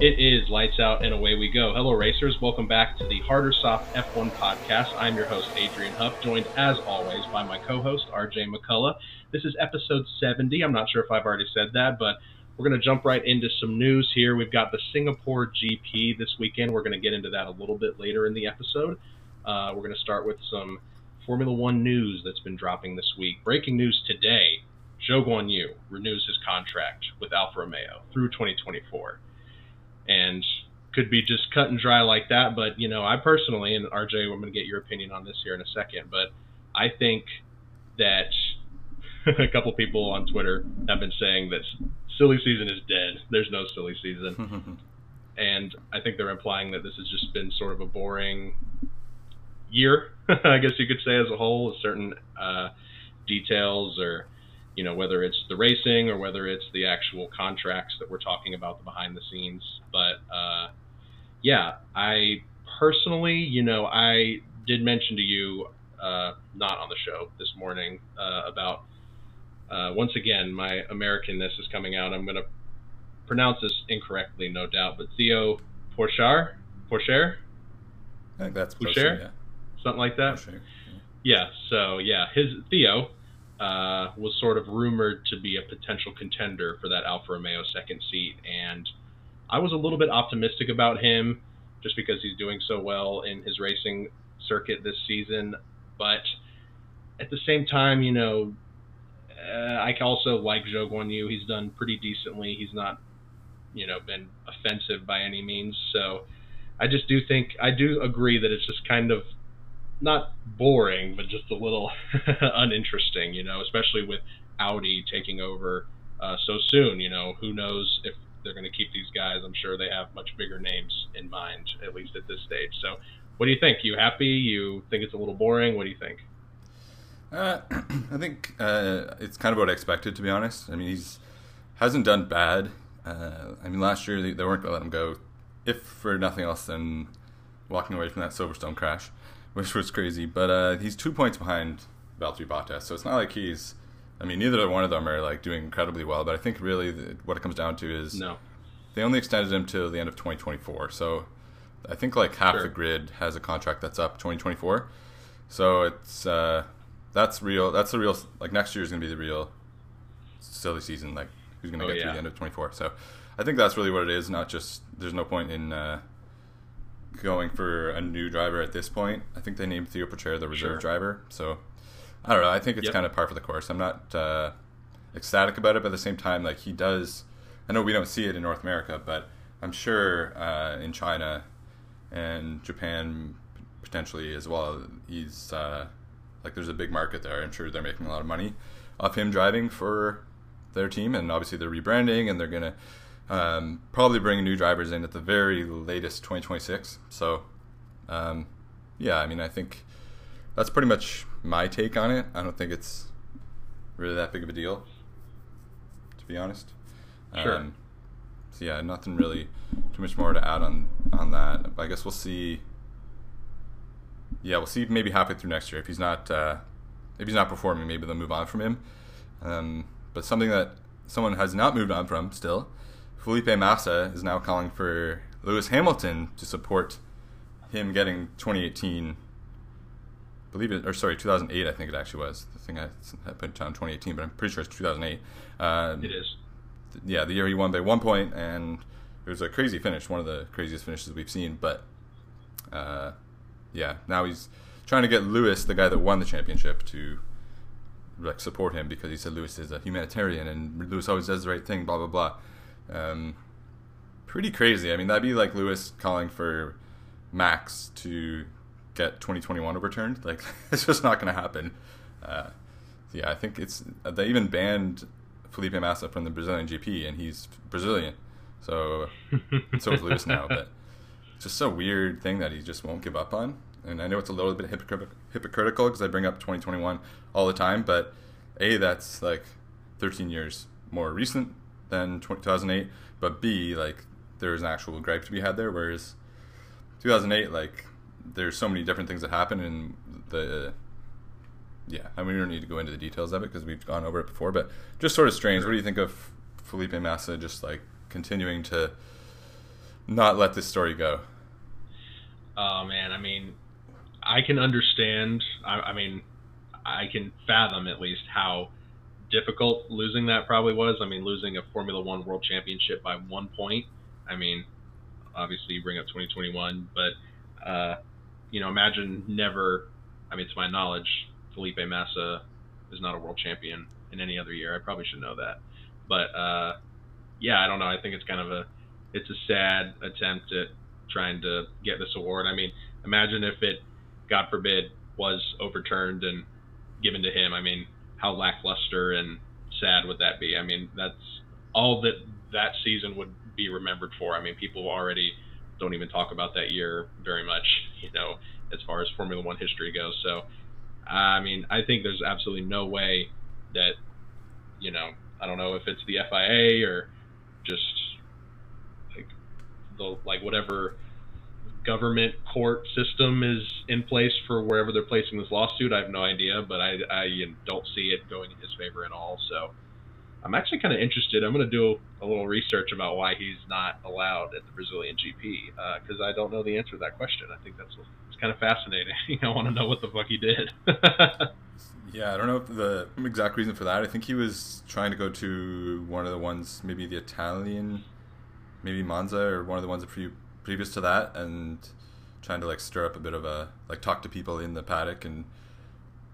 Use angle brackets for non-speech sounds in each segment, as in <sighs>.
It is lights out and away we go. Hello, racers. Welcome back to the Harder Soft F1 podcast. I'm your host, Adrian Huff, joined as always by my co host, RJ McCullough. This is episode 70. I'm not sure if I've already said that, but we're going to jump right into some news here. We've got the Singapore GP this weekend. We're going to get into that a little bit later in the episode. Uh, we're going to start with some Formula One news that's been dropping this week. Breaking news today Zhou Guanyu renews his contract with Alfa Romeo through 2024 and could be just cut and dry like that. But you know, I personally, and RJ, I'm going to get your opinion on this here in a second, but I think that <laughs> a couple people on Twitter have been saying that silly season is dead. There's no silly season, <laughs> and I think they're implying that this has just been sort of a boring year, <laughs> I guess you could say as a whole, certain uh, details or you know, whether it's the racing or whether it's the actual contracts that we're talking about the behind the scenes. But uh, yeah, I personally, you know, I did mention to you, uh, not on the show this morning, uh, about uh, once again my Americanness is coming out. I'm going to pronounce this incorrectly, no doubt, but Theo Pourchaire, Pourchaire, I think that's Pourchaire, yeah. something like that. Yeah. yeah. So yeah, his Theo uh, was sort of rumored to be a potential contender for that Alfa Romeo second seat. And I was a little bit optimistic about him just because he's doing so well in his racing circuit this season. But at the same time, you know, uh, I also like Zhou Guanyu. He's done pretty decently. He's not, you know, been offensive by any means. So I just do think, I do agree that it's just kind of not boring, but just a little <laughs> uninteresting, you know, especially with Audi taking over uh, so soon. You know, who knows if they're going to keep these guys? I'm sure they have much bigger names in mind, at least at this stage. So, what do you think? You happy? You think it's a little boring? What do you think? Uh, <clears throat> I think uh, it's kind of what I expected, to be honest. I mean, he's hasn't done bad. Uh, I mean, last year they, they weren't going to let him go, if for nothing else than walking away from that Silverstone crash which was crazy. But uh, he's two points behind Valtteri Bottas, so it's not like he's. I mean, neither one of them are like doing incredibly well. But I think really the, what it comes down to is no. They only extended him till the end of 2024, so I think like half sure. the grid has a contract that's up 2024. So it's uh, that's real. That's the real. Like next year is going to be the real silly season. Like who's going to oh, get yeah. to the end of 24. So I think that's really what it is. Not just there's no point in. Uh, going for a new driver at this point. I think they named Theo Pourchaire the reserve Sure. driver. So I don't know. I think it's Yep. kind of par for the course. I'm not uh, ecstatic about it, but at the same time, like he does. I know we don't see it in North America, but I'm sure uh, in China and Japan potentially as well. He's uh, like there's a big market there. I'm sure they're making a lot of money off him driving for their team, and obviously they're rebranding and they're gonna um, probably bring new drivers in at the very latest 2026. So, um, yeah, I mean, I think that's pretty much my take on it. I don't think it's really that big of a deal, to be honest. Sure. Um, so yeah, nothing really too much more to add on on that. I guess we'll see. Yeah, we'll see maybe halfway through next year if he's not uh, if he's not performing, maybe they'll move on from him. Um, but something that someone has not moved on from still Felipe Massa is now calling for Lewis Hamilton to support him getting 2018. Believe it or sorry, 2008. I think it actually was the thing I, I put down 2018, but I'm pretty sure it's 2008. Um, It is. yeah, the year he won by one point, and it was a crazy finish, one of the craziest finishes we've seen. But uh, yeah, now he's trying to get Lewis, the guy that won the championship, to like support him because he said Lewis is a humanitarian and Lewis always does the right thing. Blah blah blah. Um, pretty crazy. I mean, that'd be like Lewis calling for Max to get 2021 overturned. <laughs> Like, it's just not going to happen. Uh, yeah, I think it's they even banned Felipe Massa from the Brazilian GP, and he's Brazilian, so so is Lewis now. But it's just a weird thing that he just won't give up on. And I know it's a little bit hypocrit- hypocritical because I bring up 2021 all the time, but a that's like 13 years more recent than 2008, but B, like there's an actual gripe to be had there. Whereas 2008, like there's so many different things that happen, and the yeah, I mean we don't need to go into the details of it because we've gone over it before, but just sort of strange. What do you think of Felipe Massa just like continuing to not let this story go? Oh man, I mean, I can understand. I, I mean, I can fathom at least how difficult losing that probably was. I mean, losing a Formula One World Championship by one point. I mean, obviously you bring up 2021, but uh, you know, imagine never. I mean, to my knowledge, Felipe Massa is not a world champion in any other year. I probably should know that, but uh, yeah, I don't know. I think it's kind of a it's a sad attempt at trying to get this award. I mean, imagine if it, God forbid, was overturned and given to him. I mean, how lackluster and sad would that be? I mean, that's all that that season would be remembered for. I mean, people already don't even talk about that year very much, you know, as far as Formula One history goes. So, I mean, I think there's absolutely no way that, you know, I don't know if it's the FIA or just like the like whatever government court system is in place for wherever they're placing this lawsuit. I have no idea, but I, I don't see it going in his favor at all. So I'm actually kind of interested. I'm going to do a little research about why he's not allowed at the Brazilian GP because uh, I don't know the answer to that question. I think that's it's kind of fascinating. <laughs> I want to know what the fuck he did. <laughs> yeah, I don't know the exact reason for that. I think he was trying to go to one of the ones, maybe the Italian, maybe Monza or one of the ones pre- previous to that, and trying to like stir up a bit of a like talk to people in the paddock and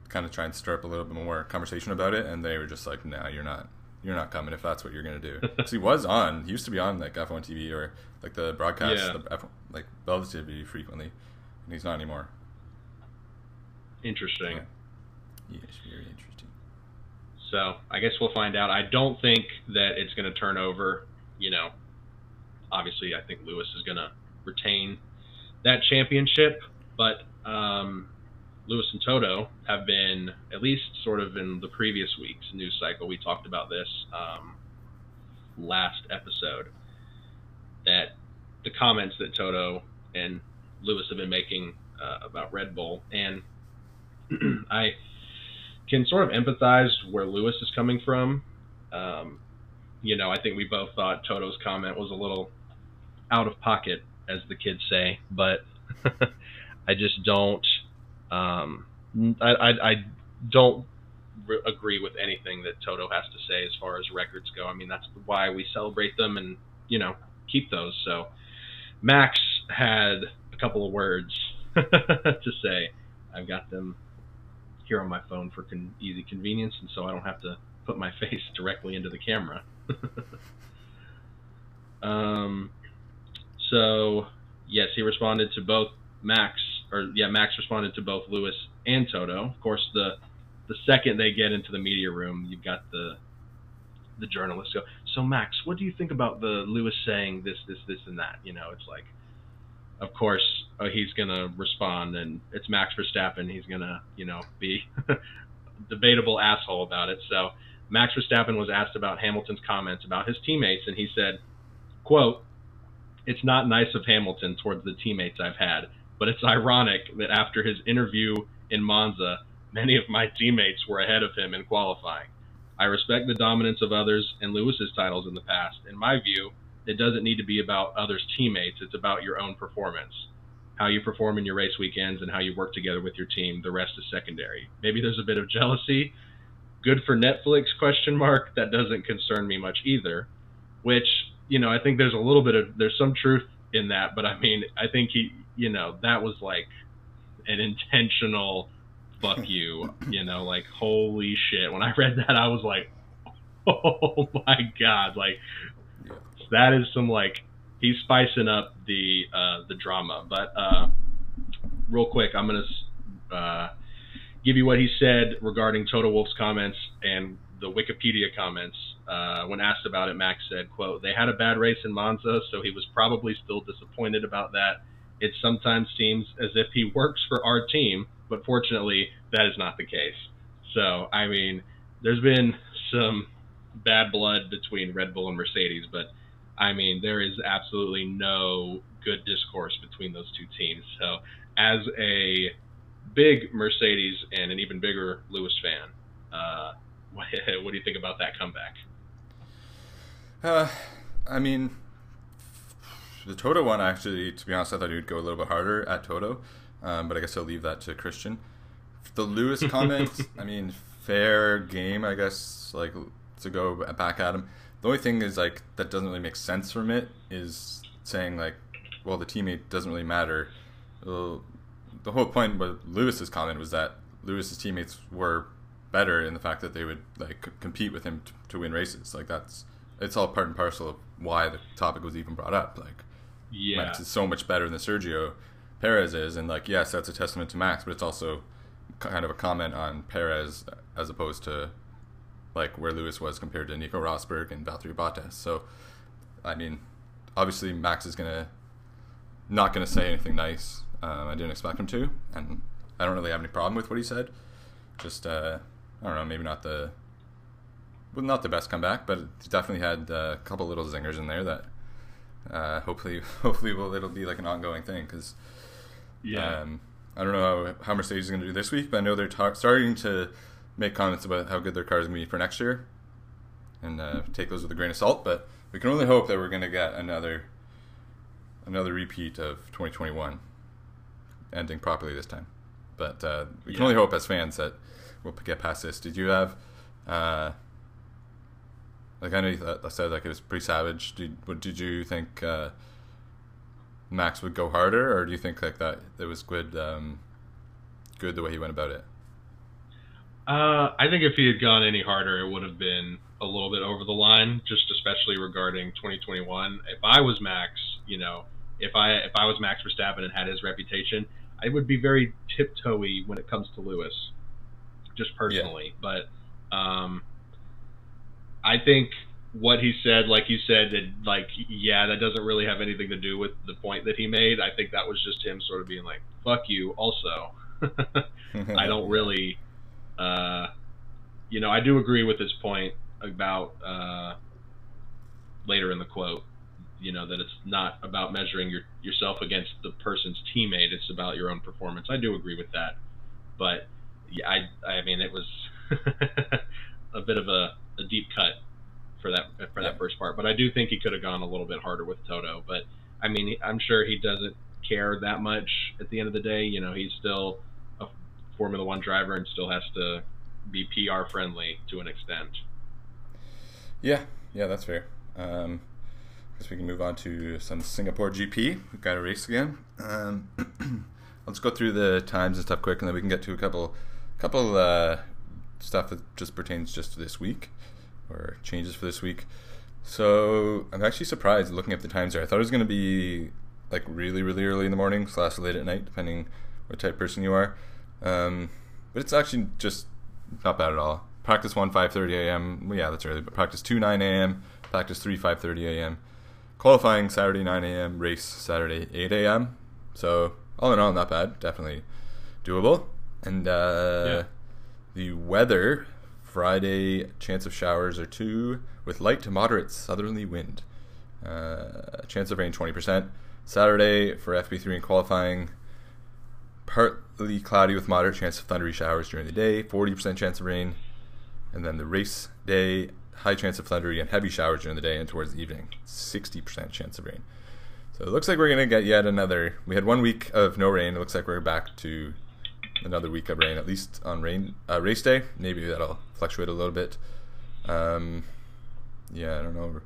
kind of try and stir up a little bit more conversation about it. And they were just like, "Nah, you're not." You're not coming if that's what you're gonna do. <laughs> so he was on. He used to be on like F1 TV or like the broadcast, yeah. the F1, like Bell TV frequently, and he's not anymore. Interesting. Yeah. Yes, very interesting. So I guess we'll find out. I don't think that it's going to turn over. You know, obviously, I think Lewis is going to retain that championship, but um, Lewis and Toto have been, at least sort of in the previous week's news cycle, we talked about this um, last episode, that the comments that Toto and Lewis have been making uh, about Red Bull, and <clears throat> I can sort of empathize where Lewis is coming from. Um, you know, I think we both thought Toto's comment was a little out of pocket, as the kids say, but <laughs> I just don't. Um, I, I, I don't re- agree with anything that Toto has to say as far as records go. I mean, that's why we celebrate them and you know keep those. So Max had a couple of words <laughs> to say. I've got them here on my phone for con- easy convenience, and so I don't have to put my <laughs> face directly into the camera. um, so yes, he responded to both Max, or yeah, Max responded to both Lewis and Toto. Of course, the the second they get into the media room, you've got the the journalists go. So Max, what do you think about the Lewis saying this, this, this, and that? You know, it's like of course, uh, he's to respond, and it's Max Verstappen. He's to, you know, be <laughs> debatable asshole about it. So Max Verstappen was asked about Hamilton's comments about his teammates, and he said, "quote It's not nice of Hamilton towards the teammates I've had, but it's ironic that after his interview in Monza, many of my teammates were ahead of him in qualifying. I respect the dominance of others and Lewis's titles in the past. In my view, it doesn't need to be about others' teammates. It's about your own performance. How you perform in your race weekends and how you work together with your team. The rest is secondary. Maybe there's a bit of jealousy. Good for Netflix? Question mark. That doesn't concern me much either. Which you know, I think there's a little bit of there's some truth in that, but I mean, I think he, you know, that was like an intentional fuck <laughs> you. You know, like holy shit. When I read that, I was like, <laughs> oh my god, like that is some like he's spicing up the uh, the drama. But uh, real quick, I'm gonna uh, give you what he said regarding Toto Wolff's comments and the Wikipedia comments. Uh, when asked about it, Max said, "quote They had a bad race in Monza, so he was probably still disappointed about that. It sometimes seems as if he works for our team, but fortunately, that is not the case. So, I mean, there's been some bad blood between Red Bull and Mercedes, but I mean, there is absolutely no good discourse between those two teams. So, as a big Mercedes and an even bigger Lewis fan, uh, what, <laughs> what, do you think about that comeback? Uh, I mean, The Toto one, actually, to be honest, I thought he would go a little bit harder at Toto, um, but I guess I'll leave that to Christian. The Lewis <laughs> comment, I mean, fair game, I guess, like to go back at him. The only thing is like that doesn't really make sense from it is saying like, well, the teammate doesn't really matter. Well, the whole point with Lewis's comment was that Lewis's teammates were better in the fact that they would like compete with him to, to win races. Like that's it's all part and parcel of why the topic was even brought up. Like, yeah, Max is so much better than Sergio Perez is, and like yes, that's a testament to Max, but it's also kind of a comment on Perez as opposed to like where Lewis was compared to Nico Rosberg and Valtteri Bottas. So, I mean, obviously Max is gonna not gonna say anything nice. Um, I didn't expect him to, and I don't really have any problem with what he said. Just uh, I don't know, maybe not the well, not the best comeback, but he definitely had a couple little zingers in there that uh, hopefully <laughs> hopefully will it'll be like an ongoing thing because yeah. Um, I don't know how, how Mercedes is going to do this week, but I know they're ta- starting to make comments about how good their car is going to be for next year, and uh, take those with a grain of salt. But we can only hope that we're going to get another another repeat of 2021, ending properly this time. But uh, we can Yeah. only hope as fans that we'll get past this. Did you have? Uh, like I know you I said like it was pretty savage. Did what did you think uh, Max would go harder, or do you think like that it was good? Um, good the way he went about it. Uh, I think if he had gone any harder, it would have been a little bit over the line, just especially regarding 2021. If I was Max, you know, if I if I was Max Verstappen and had his reputation, I would be very tiptoey when it comes to Lewis, just personally. But um, I think what he said, like you said, that like yeah, that doesn't really have anything to do with the point that he made. I think that was just him sort of being like, "Fuck you." Also, <laughs> I don't <laughs> really, uh, you know, I do agree with his point about uh, later in the quote. You know that it's not about measuring your, yourself against the person's teammate; it's about your own performance. I do agree with that, but yeah, I I mean it was <laughs> a bit of a, a deep cut for that for that first part. But I do think he could have gone a little bit harder with Toto. But I mean, I'm sure he doesn't care that much at the end of the day. You know, he's still a Formula One driver and still has to be PR friendly to an extent. Yeah, yeah, that's fair. Um, guess we can move on to some Singapore GP. We've got a race again. Um, <clears throat> let's go through the times and stuff quick, and then we can get to a couple, couple uh, stuff that just pertains just to this week or changes for this week. So I'm actually surprised looking at the times there. I thought it was going to be like really, really early in the morning slash late at night, depending what type of person you are. Um, but it's actually just not bad at all. Practice one 5:30 a.m. Well, yeah, that's early. But practice two 9 a.m. Practice three 5:30 a.m. Qualifying Saturday 9 a.m. Race Saturday 8 a.m. So all in all, not bad. Definitely doable. And uh, Yeah. the weather Friday chance of showers or two with light to moderate southerly wind. Uh, chance of rain 20%. Saturday for FP3 and qualifying partly cloudy with moderate chance of thundery showers during the day, 40% chance of rain. And then the race day, high chance of thundery and heavy showers during the day and towards the evening, 60% chance of rain. So it looks like we're going to get yet another. We had one week of no rain. It looks like we're back to another week of rain, at least on rain uh, race day. Maybe that'll fluctuate a little bit. Um, yeah, I don't know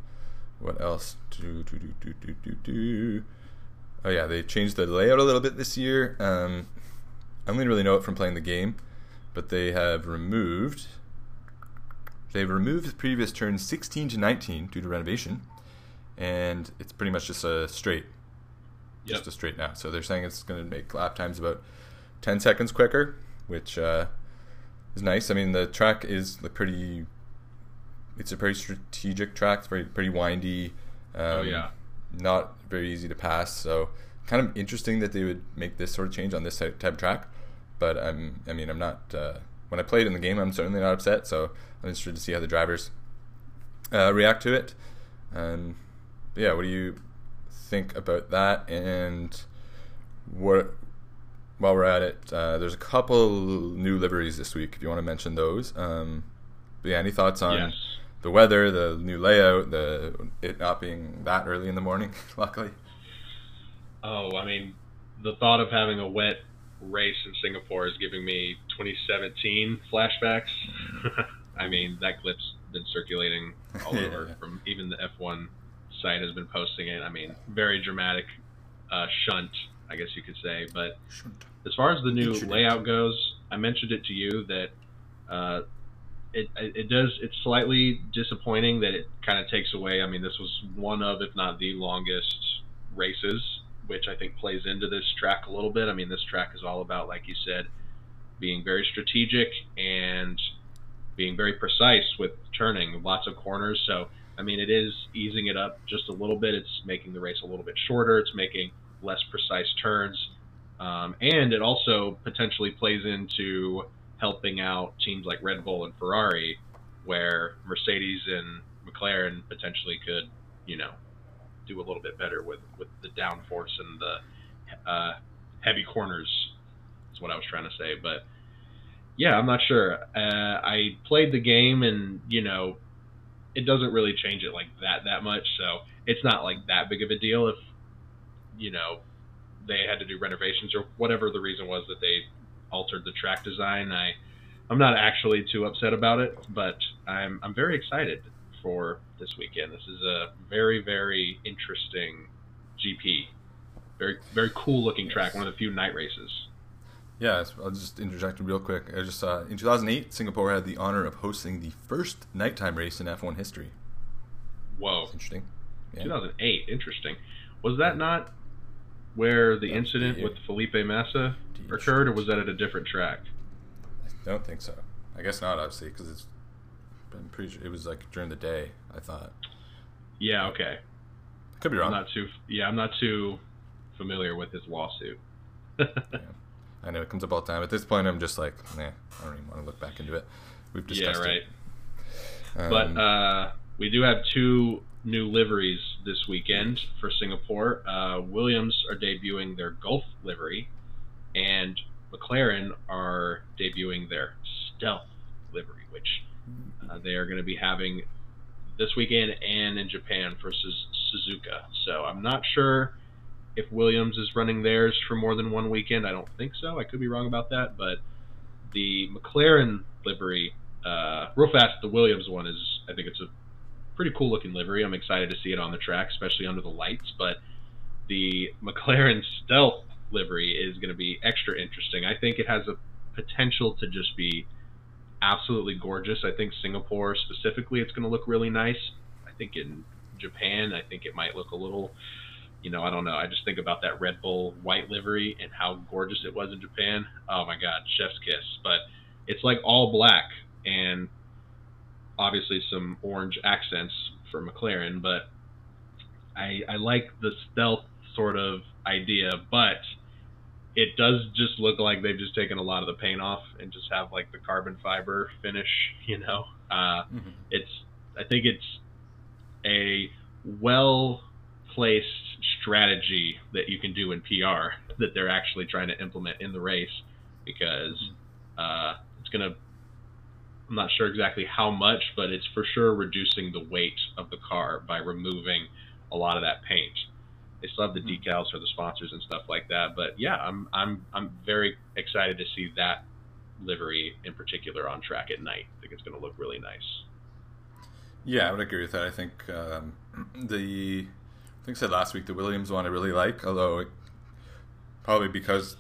what else. Do, do, do, do, do, do, do. Oh yeah, they changed the layout a little bit this year. Um, I only really know it from playing the game, but they have removed. They've removed previous turns 16 to 19 due to renovation, and it's pretty much just a straight, just a straight now. So they're saying it's going to make lap times about 10 seconds quicker, which uh, is nice. I mean, the track is like, pretty. It's a pretty strategic track. It's very pretty windy. Um, Oh, yeah. Not very easy to pass. So kind of interesting that they would make this sort of change on this type, type of track. But I'm. I mean, I'm not. Uh, when I played in the game, I'm certainly not upset. So I'm interested to see how the drivers uh, react to it. Um, yeah, what do you think about that? And what while we're at it, uh, there's a couple new liveries this week. If you want to mention those, um, but yeah, any thoughts on Yes. the weather, the new layout, the it not being that early in the morning? <laughs> Luckily, Oh, I mean, the thought of having a wet race in Singapore is giving me 2017 flashbacks. <laughs> I mean, that clip's been circulating all <laughs> Yeah. over from even the F1 site has been posting it. I mean, very dramatic uh, shunt, I guess you could say. But as far as the new layout goes, I mentioned it to you that uh, it it does it's slightly disappointing that it kind of takes away. I mean, this was one of, if not the longest races, which I think plays into this track a little bit. I mean, this track is all about, like you said, being very strategic and being very precise with turning, lots of corners. So, I mean, it is easing it up just a little bit. It's making the race a little bit shorter. It's making less precise turns. Um, and it also potentially plays into helping out teams like Red Bull and Ferrari, where Mercedes and McLaren potentially could, you know, do a little bit better with, with the downforce and the uh, heavy corners, is what I was trying to say. But yeah, I'm not sure. Uh, I played the game, and you know, it doesn't really change it like that that much. So it's not like that big of a deal if you know they had to do renovations or whatever the reason was that they altered the track design. I I'm not actually too upset about it, but I'm I'm very excited for this weekend. This is a very very interesting GP. Very very cool looking track. One of the few night races. Yeah, I'll just interject real quick. I just saw in 2008, Singapore had the honor of hosting the first nighttime race in F1 history. Whoa. It's interesting. Yeah. 2008. Interesting. Was that not where the incident with Felipe Massa occurred, or was that at a different track? I don't think so. I guess not, obviously, because it's. I'm pretty sure it was like during the day. I thought. Yeah. Okay. Could be wrong. I'm not too. Yeah, I'm not too familiar with his lawsuit. <laughs> I know it comes up all the time. At this point, I'm just like, nah, I don't even want to look back into it. We've yeah. discussed Right. it. But Um, uh, we do have two new liveries this weekend for Singapore. Uh, Williams are debuting their Gulf livery, and McLaren are debuting their Stealth livery, which uh, they are going to be having this weekend and in Japan for Suz- Suzuka. So I'm not sure if Williams is running theirs for more than one weekend. I don't think so. I could be wrong about that, but the McLaren livery, uh, real fast, the Williams one is, I think it's a pretty cool looking livery. I'm excited to see it on the track, especially under the lights. But the McLaren Stealth livery is going to be extra interesting. I think it has a potential to just be absolutely gorgeous. I think Singapore specifically, it's going to look really nice. I think in Japan, I think it might look a little, you know, I don't know. I just think about that Red Bull white livery and how gorgeous it was in Japan. Oh my God, chef's kiss. But it's like all black and obviously some orange accents for McLaren. But I, I like the stealth sort of idea, but it does just look like they've just taken a lot of the paint off and just have like the carbon fiber finish, <laughs> you know. Uh, mhm. it's I think it's a well placed strategy that you can do in PR that they're actually trying to implement in the race because uh, it's gonna I'm not sure exactly how much, but it's for sure reducing the weight of the car by removing a lot of that paint. They still have the Hmm. decals for the sponsors and stuff like that, but yeah, I'm I'm I'm very excited to see that livery in particular on track at night. I think it's going to look really nice. Yeah, I would agree with that. I think um, <clears throat> the I think I said last week the Williams one I really like, although it, probably because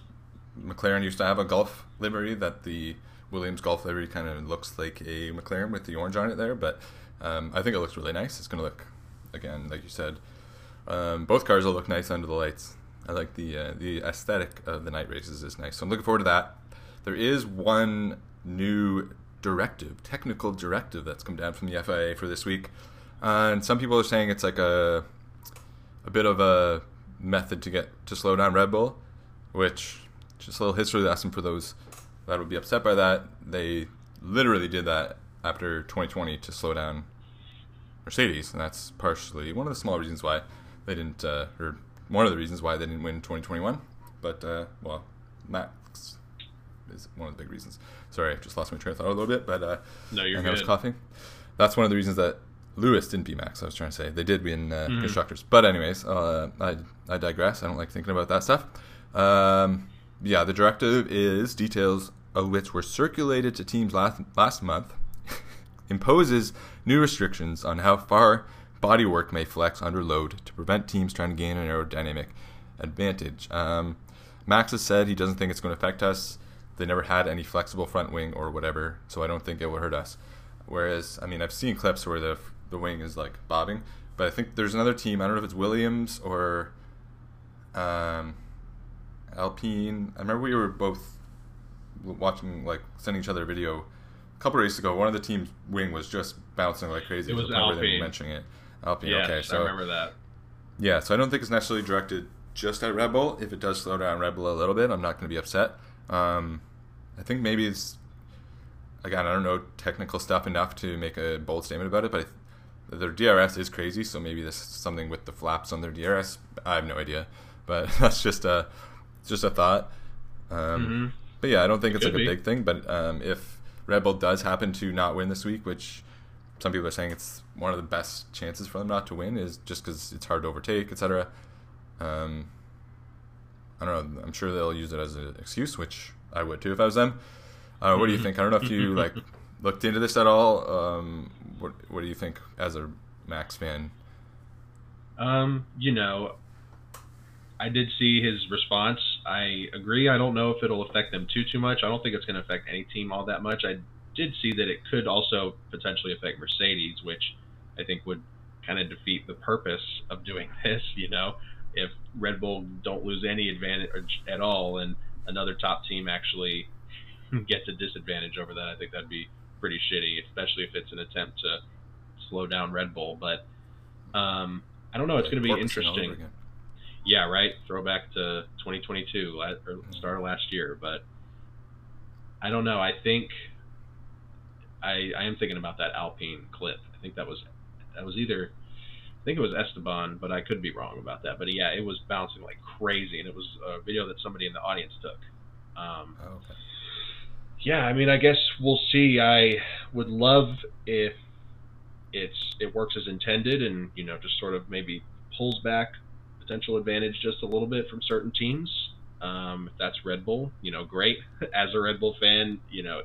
McLaren used to have a Gulf livery that the Williams Gulf livery kind of looks like a McLaren with the orange on it there. But um, I think it looks really nice. It's going to look again, like you said, um, both cars will look nice under the lights. I like the uh, the aesthetic of the night races is nice, so I'm looking forward to that. There is one new directive, technical directive that's come down from the FIA for this week, uh, and some people are saying it's like a a bit of a method to get to slow down Red Bull, which just a little history lesson for those that would be upset by that. They literally did that after 2020 to slow down Mercedes, and that's partially one of the small reasons why they didn't, uh, or one of the reasons why they didn't win 2021. But uh, well, Max is one of the big reasons. Sorry, I just lost my train of thought a little bit, but uh, No, you're and I was coughing. That's one of the reasons that Lewis didn't beat Max. I was trying to say they did win uh, mm-hmm. constructors, but anyways, uh, I I digress. I don't like thinking about that stuff. Um, yeah, the directive is details of which were circulated to teams last last month <laughs> imposes new restrictions on how far bodywork may flex under load to prevent teams trying to gain an aerodynamic advantage. Um, Max has said he doesn't think it's going to affect us. They never had any flexible front wing or whatever, so I don't think it will hurt us. Whereas, I mean, I've seen clips where the the wing is like bobbing, but I think there's another team. I don't know if it's Williams or um, Alpine. I remember we were both watching, like, sending each other a video a couple races ago. One of the team's wing was just bouncing like crazy. It was Alpine. mentioning it. Alpine. Yes, okay, so I remember that. Yeah, so I don't think it's necessarily directed just at Red Bull. If it does slow down Red Bull a little bit, I'm not going to be upset. Um, I think maybe it's again I don't know technical stuff enough to make a bold statement about it, but their DRS is crazy. So maybe this is something with the flaps on their DRS. I have no idea, but <laughs> that's just a just a thought. Um, mm-hmm. But yeah, I don't think it's Could like a big thing. But um, if Red Bull does happen to not win this week, which some people are saying it's one of the best chances for them not to win, is just because it's hard to overtake, etc. Um, I don't know. I'm sure they'll use it as an excuse, which I would too if I was them. Uh, what do you think? I don't know if you <laughs> like looked into this at all. Um, what What do you think as a Max fan? Um, you know, I did see his response. I agree. I don't know if it'll affect them too too much. I don't think it's going to affect any team all that much. I did see that it could also potentially affect Mercedes, which I think would kind of defeat the purpose of doing <laughs> this. You know, if Red Bull don't lose any advantage at all, and another top team actually gets a disadvantage over that, I think that'd be pretty shitty, especially if it's an attempt to slow down Red Bull. But um, I don't know. It's going to be interesting. Yeah, right. Throwback to 2022 or mm-hmm. start of last year, but I don't know. I think I I am thinking about that Alpine clip. I think that was that was either I think it was Esteban, but I could be wrong about that. But yeah, it was bouncing like crazy, and it was a video that somebody in the audience took. Um, oh, okay. Yeah, I mean, I guess we'll see. I would love if it's it works as intended, and you know, just sort of maybe pulls back potential advantage just a little bit from certain teams. Um, if that's Red Bull, you know, great. <laughs> As a Red Bull fan, you know,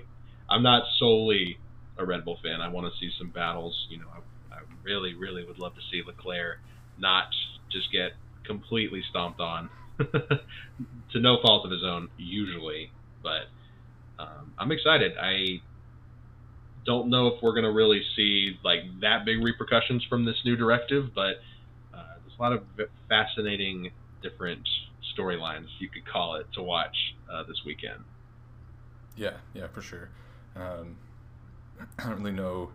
I'm not solely a Red Bull fan. I want to see some battles. You know, I, I really, really would love to see Leclerc not just get completely stomped on <laughs> to no fault of his own, usually. But um, I'm excited. I don't know if we're going to really see like that big repercussions from this new directive, but a lot of fascinating different storylines you could call it to watch uh, this weekend. Yeah, yeah, for sure. Um, <clears throat> I don't really know.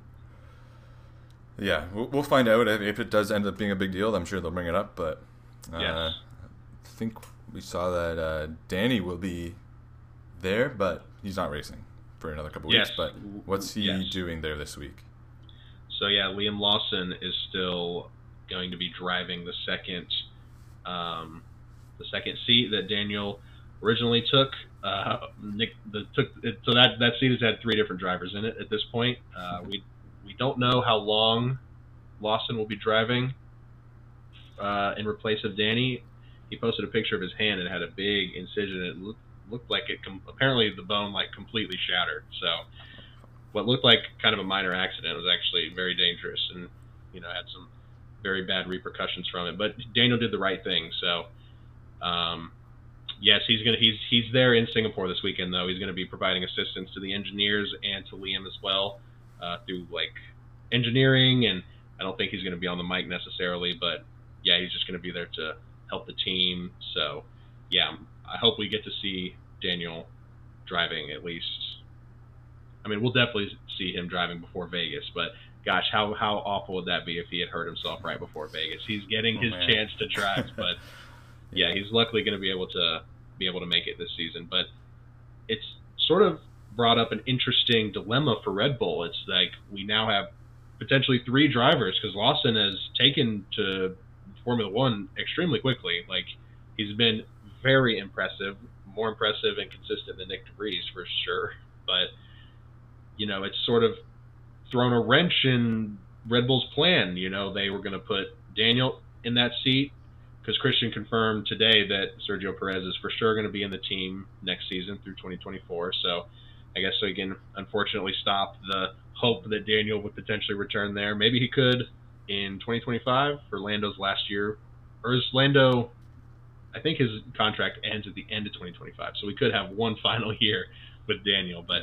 Yeah, we'll, we'll find out if it does end up being a big deal. I'm sure they'll bring it up, but uh, yes. I think we saw that uh, Danny will be there, but he's not racing for another couple yes. weeks. But what's he yes. doing there this week? So yeah, Liam Lawson is still going to be driving the second, um, the second seat that Daniel originally took. Uh, Nick the, took it, so that that seat has had three different drivers in it at this point. Uh, we we don't know how long Lawson will be driving uh, in replace of Danny. He posted a picture of his hand and had a big incision. It looked looked like it com- apparently the bone like completely shattered. So what looked like kind of a minor accident was actually very dangerous and you know had some very bad repercussions from it. But Daniel did the right thing. So um, yes, he's gonna he's he's there in Singapore this weekend though. He's gonna be providing assistance to the engineers and to Liam as well uh, through like engineering and I don't think he's gonna be on the mic necessarily, but yeah, he's just gonna be there to help the team. So yeah, I hope we get to see Daniel driving at least. I mean, we'll definitely see him driving before Vegas, but gosh, how how awful would that be if he had hurt himself right before Vegas? He's getting oh, his man. chance to drive, <laughs> but yeah, he's luckily going to be able to be able to make it this season. But it's sort of brought up an interesting dilemma for Red Bull. It's like we now have potentially three drivers because Lawson has taken to Formula One extremely quickly. Like he's been very impressive, more impressive and consistent than Nick de Vries for sure. But you know, it's sort of thrown a wrench in Red Bull's plan. You know, they were going to put Daniel in that seat because Christian confirmed today that Sergio Perez is for sure going to be in the team next season through 2024. So I guess we can unfortunately stop the hope that Daniel would potentially return there. Maybe he could in 2025 for Lando's last year, or is Lando? I think his contract ends at the end of 2025, so we could have one <laughs> final year with Daniel. But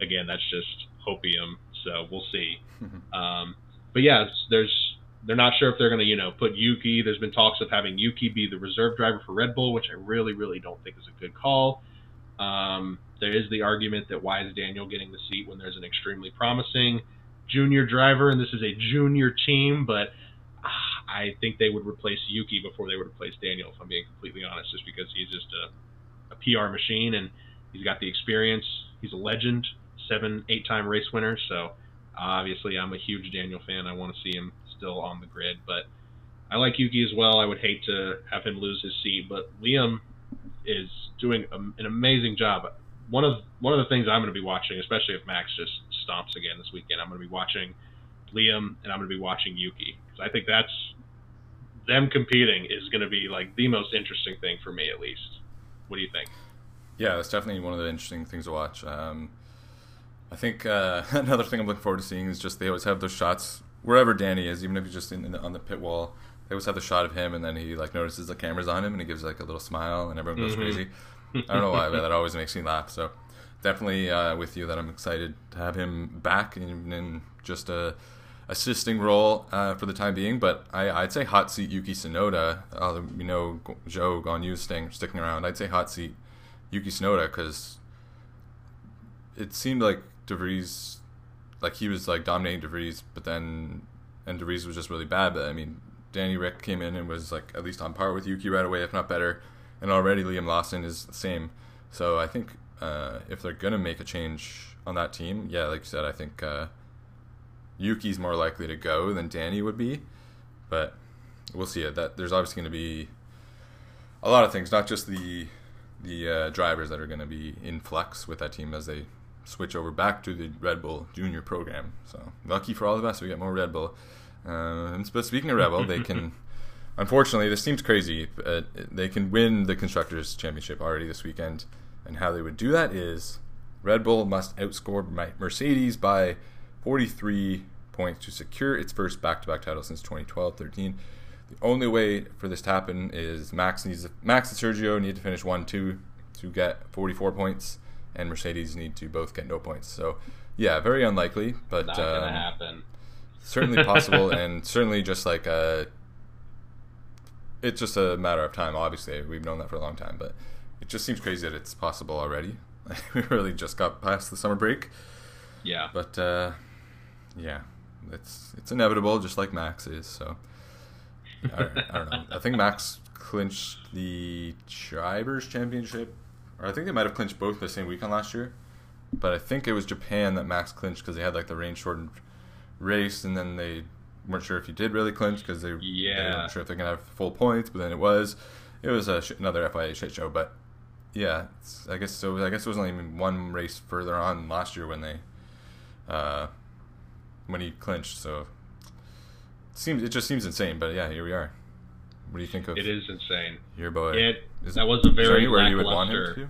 again, that's just hopium, so we'll see. <laughs> um, but yeah, there's they're not sure if they're going to, you know, put Yuki. There's been talks of having Yuki be the reserve driver for Red Bull, which I really, really don't think is a good call. Um, there is the argument that why is Daniel getting the seat when there's an extremely promising junior driver, and this is a junior team, but uh, I think they would replace Yuki before they would replace Daniel, if I'm being completely honest, just because he's just a, a PR machine and he's got the experience. He's a legend, seven, eight time race winner, so obviously I'm a huge Daniel fan. I want to see him still on the grid, but I like Yuki as well. I would hate to have him lose his seat, but Liam is doing a, an amazing job. One of one of the things I'm going to be watching, especially if Max just stomps again this weekend, I'm going to be watching Liam and I'm going to be watching Yuki because I think that's them competing is going to be like the most interesting thing for me at least. What do you think? Yeah, that's definitely one of the interesting things to watch. Um, I think uh, <laughs> another thing I'm looking forward to seeing is just they always have those shots wherever Danny is, even if he's just in, the, on the pit wall. They always have the shot of him, and then he like notices the cameras on him, and he gives like a little smile, and everyone goes mm-hmm. crazy. I don't know why, but that always makes me laugh. So definitely uh, with you that I'm excited to have him back in, in just a assisting role uh, for the time being. But I, would say hot seat Yuki Tsunoda. Uh, you know, Zhou Guanyu staying sticking around. I'd say hot seat Yuki Tsunoda because it seemed like de Vries, like he was like dominating de Vries, but then and de Vries was just really bad. But I mean, Danny Ric came in and was like at least on par with Yuki right away, if not better. And already Liam Lawson is the same. So I think uh, if they're gonna make a change on that team, yeah, like you said, I think uh, Yuki's more likely to go than Danny would be. But we'll see it. That there's obviously going to be a lot of things, not just the the uh, drivers that are going to be in flux with that team as they switch over back to the Red Bull Junior program. So lucky for all of us, we get more Red Bull. Uh, but speaking of Red Bull, they <laughs> can. Unfortunately, this seems crazy. But they can win the constructors' championship already this weekend, and how they would do that is Red Bull must outscore Mercedes by 43 points to secure its first back-to-back title since 2012-13. The only way for this to happen is Max needs Max and Sergio need to finish one two to get 44 points, and Mercedes need to both get no points. So, yeah, very unlikely, but not gonna um, happen. certainly <laughs> possible, and certainly just like a. Uh, it's just a matter of time. Obviously, we've known that for a long time, but it just seems crazy that it's possible already. <laughs> we really just got past the summer break. Yeah. But uh, yeah, it's it's inevitable, just like Max is. So I, I don't know. I think Max clinched the drivers' championship, or I think they might have clinched both the same weekend last year. But I think it was Japan that Max clinched because they had like the rain shortened race, and then they weren't sure if he did really clinch because they, yeah. they weren't sure if they're gonna have full points. But then it was it was a sh- another FIA shit show. But yeah, I guess so. I guess it was only one race further on last year when they uh, when he clinched. So it seems it just seems insane. But yeah, here we are. What do you think of? It is insane. Your boy. It, is, that was a very where you would want him to?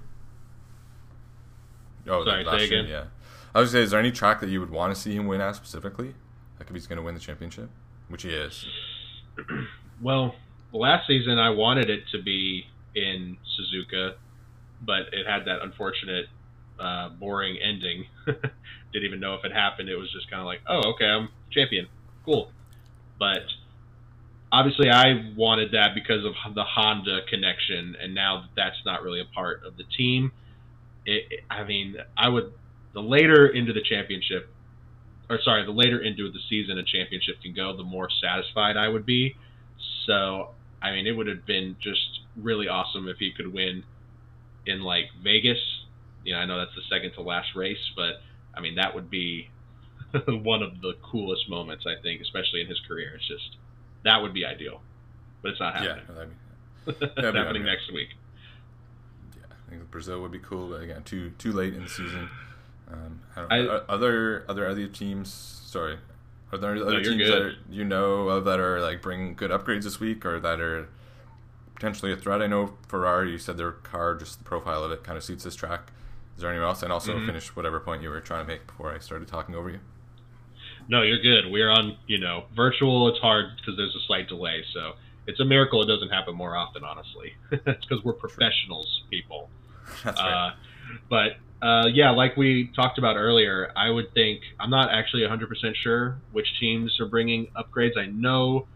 Oh, Sorry, last year, yeah. I was say, is there any track that you would want to see him win at specifically? Like if he's going to win the championship, which he is. <clears throat> well, last season I wanted it to be in Suzuka, but it had that unfortunate, uh, boring ending. <laughs> didn't even know if it happened. It was just kind of like, oh, okay, I'm champion, cool. But obviously, I wanted that because of the Honda connection, and now that that's not really a part of the team. It, it, I mean, I would the later into the championship, or sorry, the later into the season a championship can go, the more satisfied I would be. So, I mean, it would have been just really awesome if he could win in like Vegas. You know, I know that's the second to last race, but I mean, that would be <laughs> one of the coolest moments, I think, especially in his career. It's just that would be ideal, but it's not happening. Yeah, that'd be, <laughs> that'd be happening next week. Yeah, I think Brazil would be cool, but again, too too late in the season. Um, I I, other other other teams. Sorry, Are there other teams that are, you know of that are like bringing good upgrades this week, or that are potentially a threat? I know Ferrari. You said their car, just the profile of it, kind of suits this track. Is there anyone else? And also Mhm. finish whatever point you were trying to make before I started talking over you. No, you're good. We're on, you know, virtual. It's hard because there's a slight delay. So it's a miracle it doesn't happen more often, honestly. <laughs> it's because we're professionals, people. <laughs> That's right. Uh, but uh, yeah, like we talked about earlier, I would think I'm not actually 100% sure which teams are bringing upgrades. I know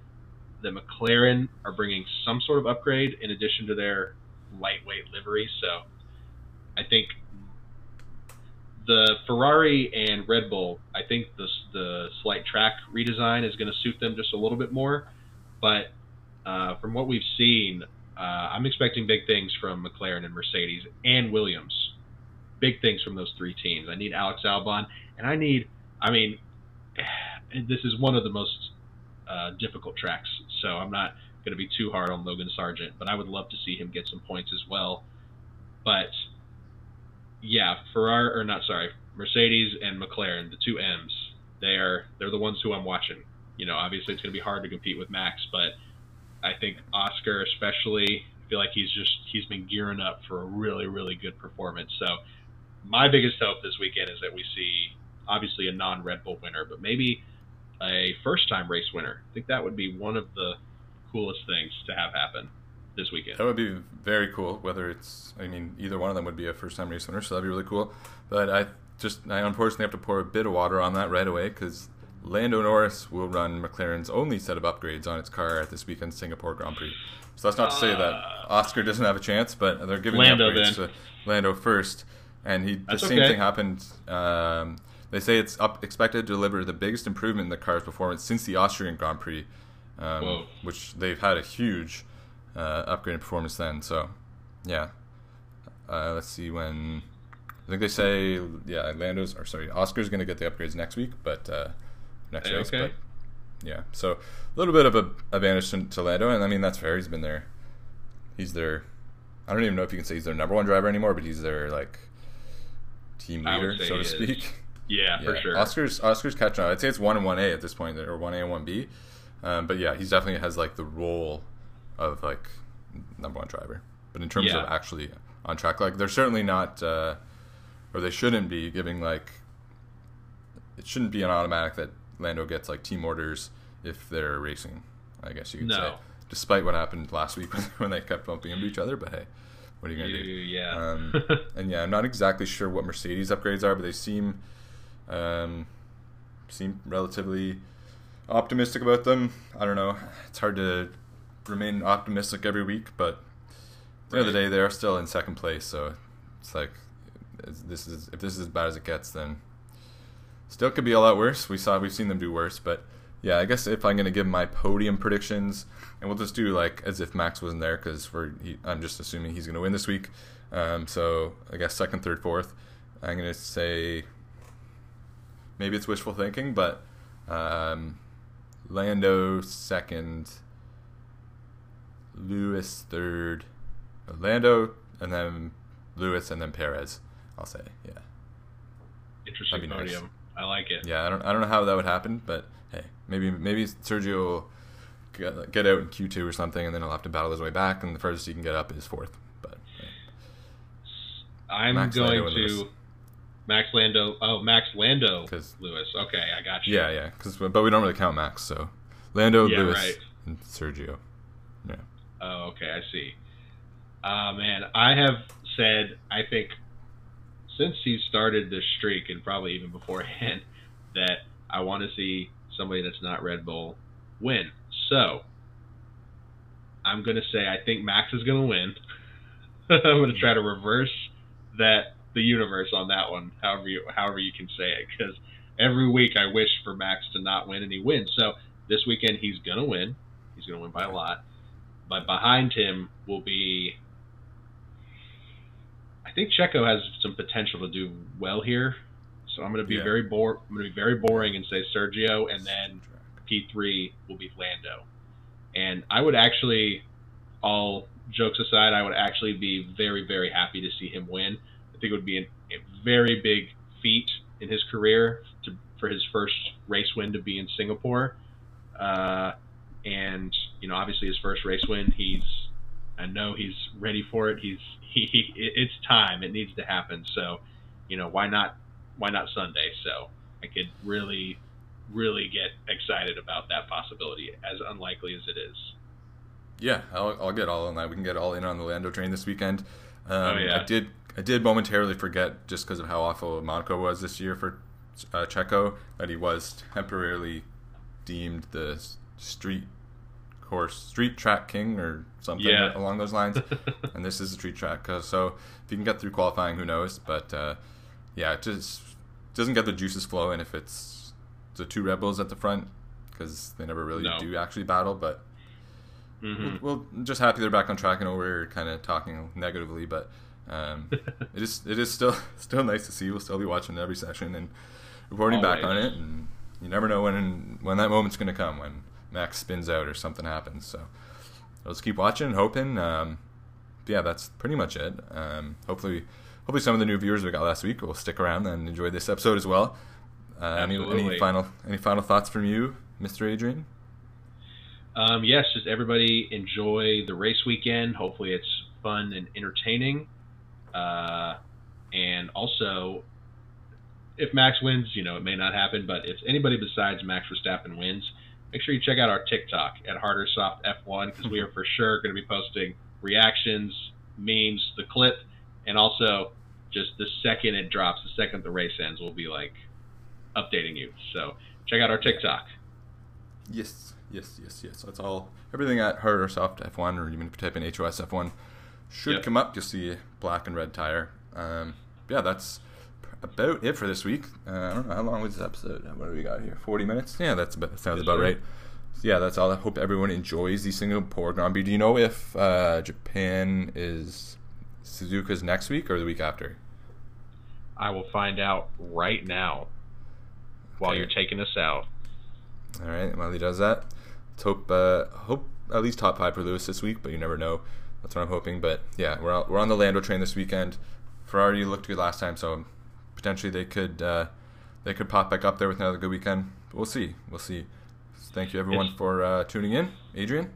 that McLaren are bringing some sort of upgrade in addition to their lightweight livery. So I think the Ferrari and Red Bull, I think the the slight track redesign is going to suit them just a little bit more. But uh, from what we've seen, uh, I'm expecting big things from McLaren and Mercedes and Williams. Big things from those three teams. I need Alex Albon, and I need, I mean, <sighs> this is one of the most uh, difficult tracks, so I'm not going to be too hard on Logan Sargeant, but I would love to see him get some points as well. But yeah, Ferrari or not, sorry, Mercedes and McLaren, the two M's, they are they're the ones who I'm watching. You know, obviously it's going to be hard to compete with Max, but I think Oscar especially I feel like he's just he's been gearing up for a really really good performance. So my biggest hope this weekend is that we see obviously a non Red Bull winner, but maybe a first time race winner. I think that would be one of the coolest things to have happen this weekend. That would be very cool. Whether it's, I mean, either one of them would be a first-time race winner, so that'd be really cool. But I just, I unfortunately have to pour a bit of water on that right away because Lando Norris will run McLaren's only set of upgrades on its car at this weekend's Singapore Grand Prix. So that's not to say that Uh, Oscar doesn't have a chance, but they're giving Lando, the upgrades then. to Lando first, and he That's the same okay. thing happened. Um, they say it's up, expected to deliver the biggest improvement in the car's performance since the Austrian Grand Prix, um, which they've had a huge uh, upgrade in performance then. So, yeah. Uh, let's see when. I think they say yeah, Lando's or sorry, Oscar's going to get the upgrades next week, but uh, next week. okay. But yeah, so a little bit of a advantage to, to Lando, and I mean that's fair. He's been there. He's their. I don't even know if you can say he's their number one driver anymore, but he's their like team leader, so to speak. Yeah, <laughs> for sure. Oscar's Oscar's catching on. I'd say it's one and one A at this point, or one A and one B. Um, but yeah, he's definitely has like the role of like number one driver. But in terms Yeah. of actually on track, like they're certainly not, uh, or they shouldn't be giving like. It shouldn't be an automatic that Lando gets like team orders if they're racing. I guess you could say, despite what happened last week <laughs> when they kept bumping into each other. But hey, what are you gonna do? yeah. Um, <laughs> and yeah, I'm not exactly sure what Mercedes upgrades are, but they seem um, seem relatively optimistic about them. I don't know. It's hard to remain optimistic every week, but at the end of the day, they are still in second place. So it's like it's, this is if this is as bad as it gets, then still could be a lot worse. We saw we've seen them do worse, but yeah, I guess if I'm gonna give my podium predictions, and we'll just do like as if Max wasn't there because we're he, I'm just assuming he's gonna win this week. Um, so I guess second, third, fourth. I'm gonna say maybe it's wishful thinking, but um, Lando second, Lewis third, Lando, and then Lewis, and then Perez. I'll say, yeah, Interesting that'd nice. podium. I like it. yeah. I don't, I don't know how that would happen, but hey, maybe, maybe Sergio will get, get out in Q two or something, and then he'll have to battle his way back, and the furthest he can get up is fourth. But hey. I'm Max going Lando to Lewis. Max Lando. Oh, Max Lando 'Cause- Lewis. Okay, I got you. yeah, yeah, because but we don't really count Max, so Lando, Yeah, Lewis, right. and Sergio. Oh, okay, I see. Uh, man, I have said, I think, since he started this streak, and probably even beforehand, <laughs> that I want to see somebody that's not Red Bull win. So, I'm going to say I think Max is going to win. <laughs> I'm going to try to reverse that the universe on that one, however you however you can say it, because every week I wish for Max to not win, and he wins. So this weekend he's going to win. He's going to win by a lot but behind him will be. I think Checo has some potential to do well here, so I'm going to be Yeah. very bore. I'm going to be very boring and say Sergio, and then P3 will be Lando. And I would actually, all jokes aside, I would actually be very very happy to see him win. I think it would be an, a very big feat in his career to for his first race win to be in Singapore. Uh, and you know, obviously his first race win, he's I know he's ready for it. He's <laughs> he, he it's time. It needs to happen. So, you know, why not why not Sunday? So I could really really get excited about that possibility, as unlikely as it is. Yeah, I'll, I'll get all in that. We can get all in on the Lando train this weekend. Um, Oh, yeah. I did I did momentarily forget just because of how awful Monaco was this year for uh, Checo that he was temporarily deemed the street course street track king or something Yeah. along those lines. <laughs> and this is a street track, uh, so if you can get through qualifying, who knows? But uh, yeah, it just doesn't get the juices flowing if it's the two rebels at the front because they never really No. do actually battle, but. hmm Well, just happy they're back on track. I know we're kind of talking negatively, but um, <laughs> it is it is still <laughs> still nice to see. We'll still be watching every session and reporting back on it. And you never know when when that moment's going to come when Max spins out or something happens. So let's keep watching and hoping. Um, yeah, that's pretty much it. Um, hopefully, hopefully some of the new viewers we got last week will stick around and enjoy this episode as well. Uh, any, any final any final thoughts from you, Mr. Adrian? Um, yes, just everybody enjoy the race weekend. Hopefully, it's fun and entertaining. Uh, and also, if Max wins, you know it may not happen, but if anybody besides Max Verstappen wins, make sure you check out our TikTok at Hard or Soft F1 because we are for sure going to be posting reactions, memes, the clip, and also just the second it drops, the second the race ends, we'll be like updating you. So check out our TikTok. Yes, yes, yes, yes. That's all. Everything at hard or soft F1, or even if you type in HOS F1, should Yep. come up. You'll see black and red tire. Um, yeah, that's about it for this week. Uh, I don't know how long was this episode. What do we got here? Forty minutes. Yeah, that's about, that sounds about right. So yeah, that's all. I hope everyone enjoys the Singapore Grand Prix. Do you know if uh, Japan is Suzuka's next week or the week after? I will find out right now while Okay. you're taking us out. All right, while he does that, let's hope uh, hope at least top five for Lewis this week, but you never know. That's what I'm hoping. But yeah, we're we're on the Lando train this weekend. Ferrari looked good last time, so potentially they could uh, they could pop back up there with another good weekend. But we'll see. We'll see. Thank you everyone Yes. for uh, tuning in. Adrian,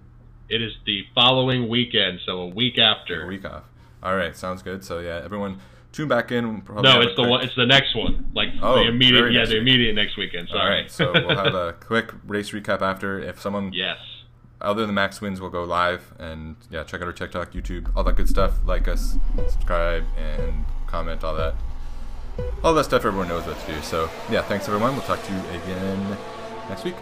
It is the following weekend, so a week after. a week off. All right, sounds good. So yeah, everyone tune back in. We'll probably No, it's the quick- one. It's the next one. Like Oh, the immediate. Yeah, the immediate next weekend. Sorry. All right, so <laughs> we'll have a quick race recap after. If someone yes. other than Max wins, we'll go live and yeah, check out our TikTok, YouTube, all that good stuff. Like us, subscribe, and comment, all that. All that stuff everyone knows what to do. So yeah, thanks everyone. We'll talk to you again next week.